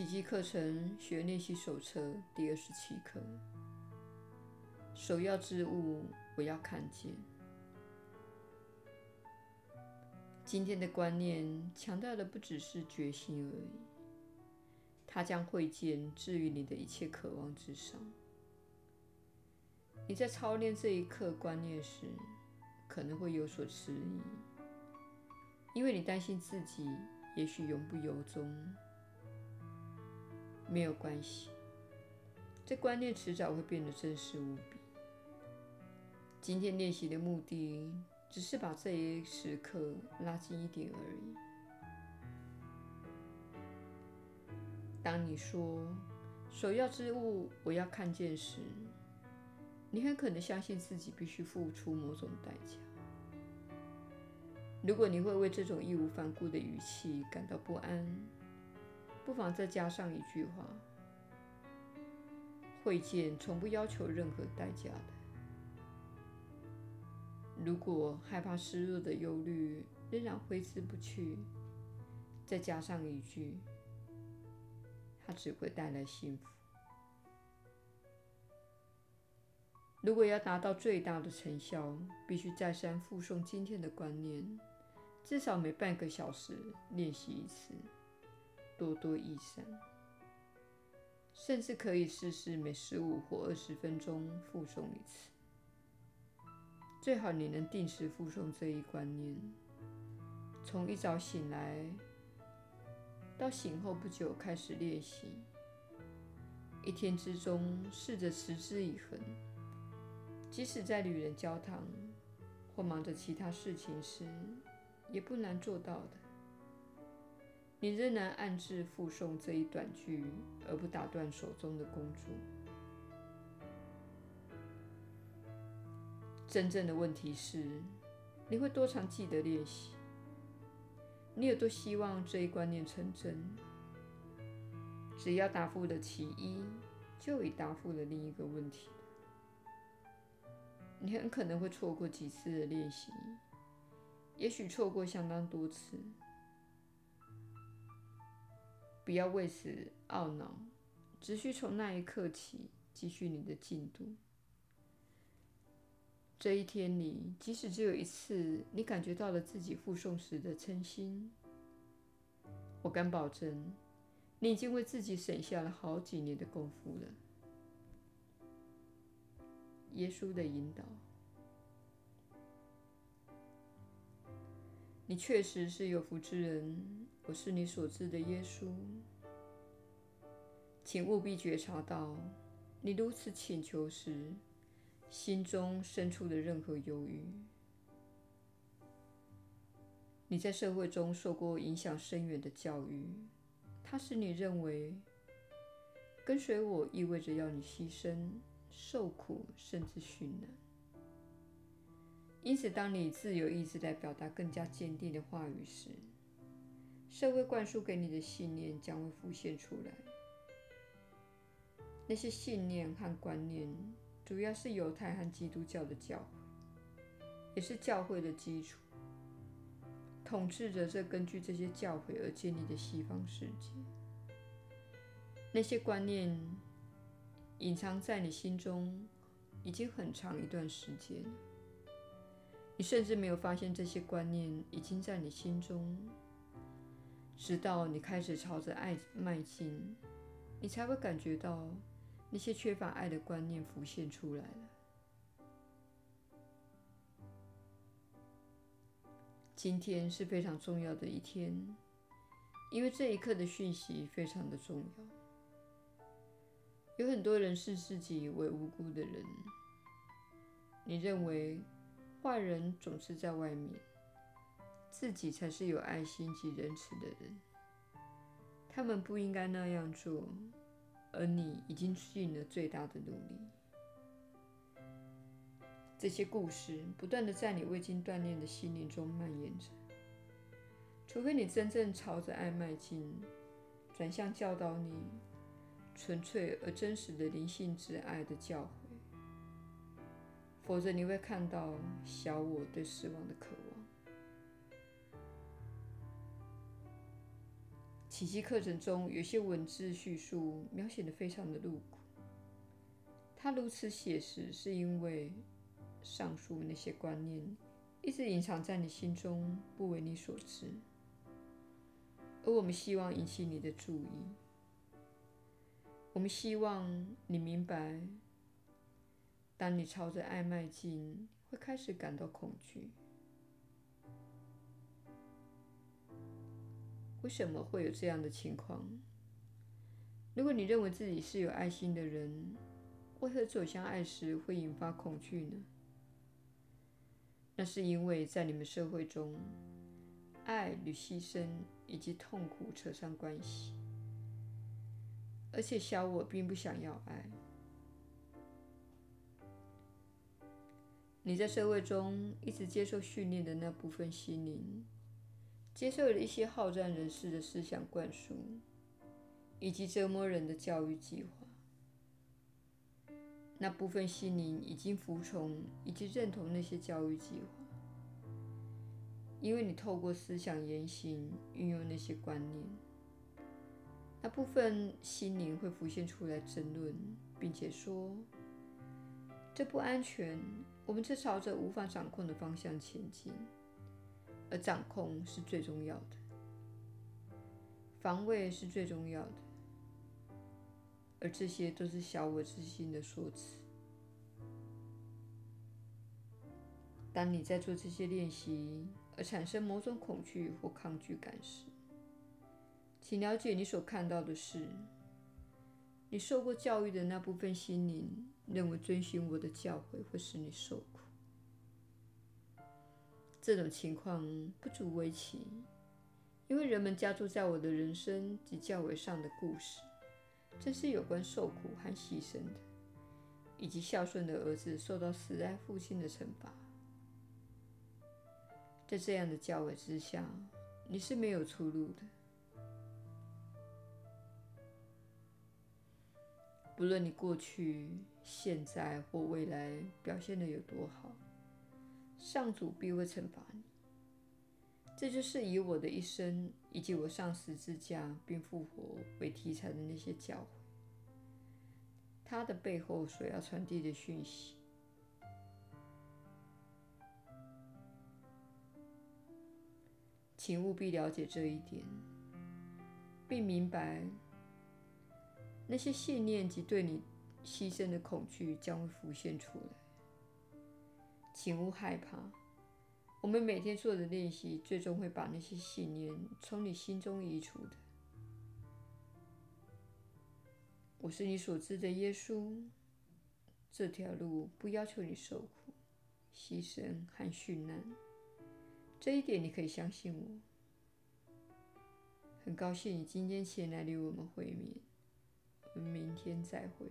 奇迹课程学练习手册第二十七课：首要之物，我要看见。今天的观念强调的不只是决心而已，它将会见置于你的一切渴望之上。你在操练这一刻观念时，可能会有所迟疑，因为你担心自己也许永不由衷。没有关系，这观念迟早会变得真实无比。今天练习的目的，只是把这一时刻拉近一点而已。当你说“首要之物，我要看见”时，你很可能相信自己必须付出某种代价。如果你会为这种义无反顾的语气感到不安，不妨再加上一句话：“会见从不要求任何代价的。”如果害怕失落的忧虑仍然挥之不去，再加上一句：“它只会带来幸福。”如果要达到最大的成效，必须再三复诵今天的观念，至少每半个小时练习一次，多多益善。甚至可以试试每十五或二十分钟复诵一次。最好你能定时复诵这一观念，从一早醒来到醒后不久开始练习，一天之中试着持之以恒。即使在与人交谈或忙着其他事情时，也不难做到的。你仍然暗自附送这一短句，而不打断手中的工作。真正的问题是，你会多常记得练习？你有多希望这一观念成真？只要答复了其一，就已答复了另一个问题。你很可能会错过几次的练习，也许错过相当多次。不要为此懊恼，只需从那一刻起继续你的进度。这一天里，即使只有一次，你感觉到了自己复诵时的称心，我敢保证，你已经为自己省下了好几年的功夫了。耶稣的引导，你确实是有福之人。我是你所知的耶稣，请务必觉察到，你如此请求时，心中生出的任何犹豫。你在社会中受过影响深远的教育，它使你认为跟随我意味着要你牺牲、受苦，甚至殉难。因此，当你自由意志来表达更加坚定的话语时，社会灌输给你的信念将会浮现出来。那些信念和观念。主要是犹太和基督教的教会，也是教会的基础，统治着这根据这些教会而建立的西方世界。那些观念隐藏在你心中已经很长一段时间，你甚至没有发现这些观念已经在你心中，直到你开始朝着爱迈进，你才会感觉到。那些缺乏爱的观念浮现出来了。今天是非常重要的一天，因为这一刻的讯息非常的重要。有很多人视自己为无辜的人，你认为坏人总是在外面，自己才是有爱心及仁慈的人，他们不应该那样做。而你已经尽了最大的努力。这些故事不断的在你未经锻炼的心灵中蔓延着。除非你真正朝着爱迈进，转向教导你纯粹而真实的灵性之爱的教诲，否则你会看到小我对死亡的渴望。奇迹课程中有些文字叙述描写得非常的露骨。它如此写实，是因为上述那些观念一直隐藏在你心中，不为你所知。而我们希望引起你的注意。我们希望你明白，当你朝着爱迈进，会开始感到恐惧。为什么会有这样的情况？如果你认为自己是有爱心的人，为何走向爱时会引发恐惧呢？那是因为在你们社会中，爱与牺牲以及痛苦扯上关系，而且小我并不想要爱。你在社会中一直接受训练的那部分心灵，接受了一些好战人士的思想灌输，以及折磨人的教育计划。那部分心灵已经服从以及认同那些教育计划，因为你透过思想言行运用那些观念。那部分心灵会浮现出来争论，并且说：“这不安全，我们正朝着无法掌控的方向前进。”而掌控是最重要的，防卫是最重要的，而这些都是小我之心的说辞。当你在做这些练习而产生某种恐惧或抗拒感时，请了解你所看到的是，你受过教育的那部分心灵认为遵循我的教诲会使你受苦。这种情况不足为奇，因为人们加诸在我的人生及教诲上的故事，正是有关受苦和牺牲的，以及孝顺的儿子受到死爱父亲的惩罚。在这样的教诲之下，你是没有出路的。不论你过去、现在或未来表现得有多好。上主必会惩罚你。这就是以我的一生以及我上十字架并复活为题材的那些教诲，它的背后所要传递的讯息。请务必了解这一点，并明白那些信念及对你牺牲的恐惧将会浮现出来。请勿害怕，我们每天做的练习，最终会把那些信念从你心中移除的。我是你所知的耶稣，这条路不要求你受苦、牺牲和殉难，这一点你可以相信我。很高兴你今天前来与我们会面，明天再会。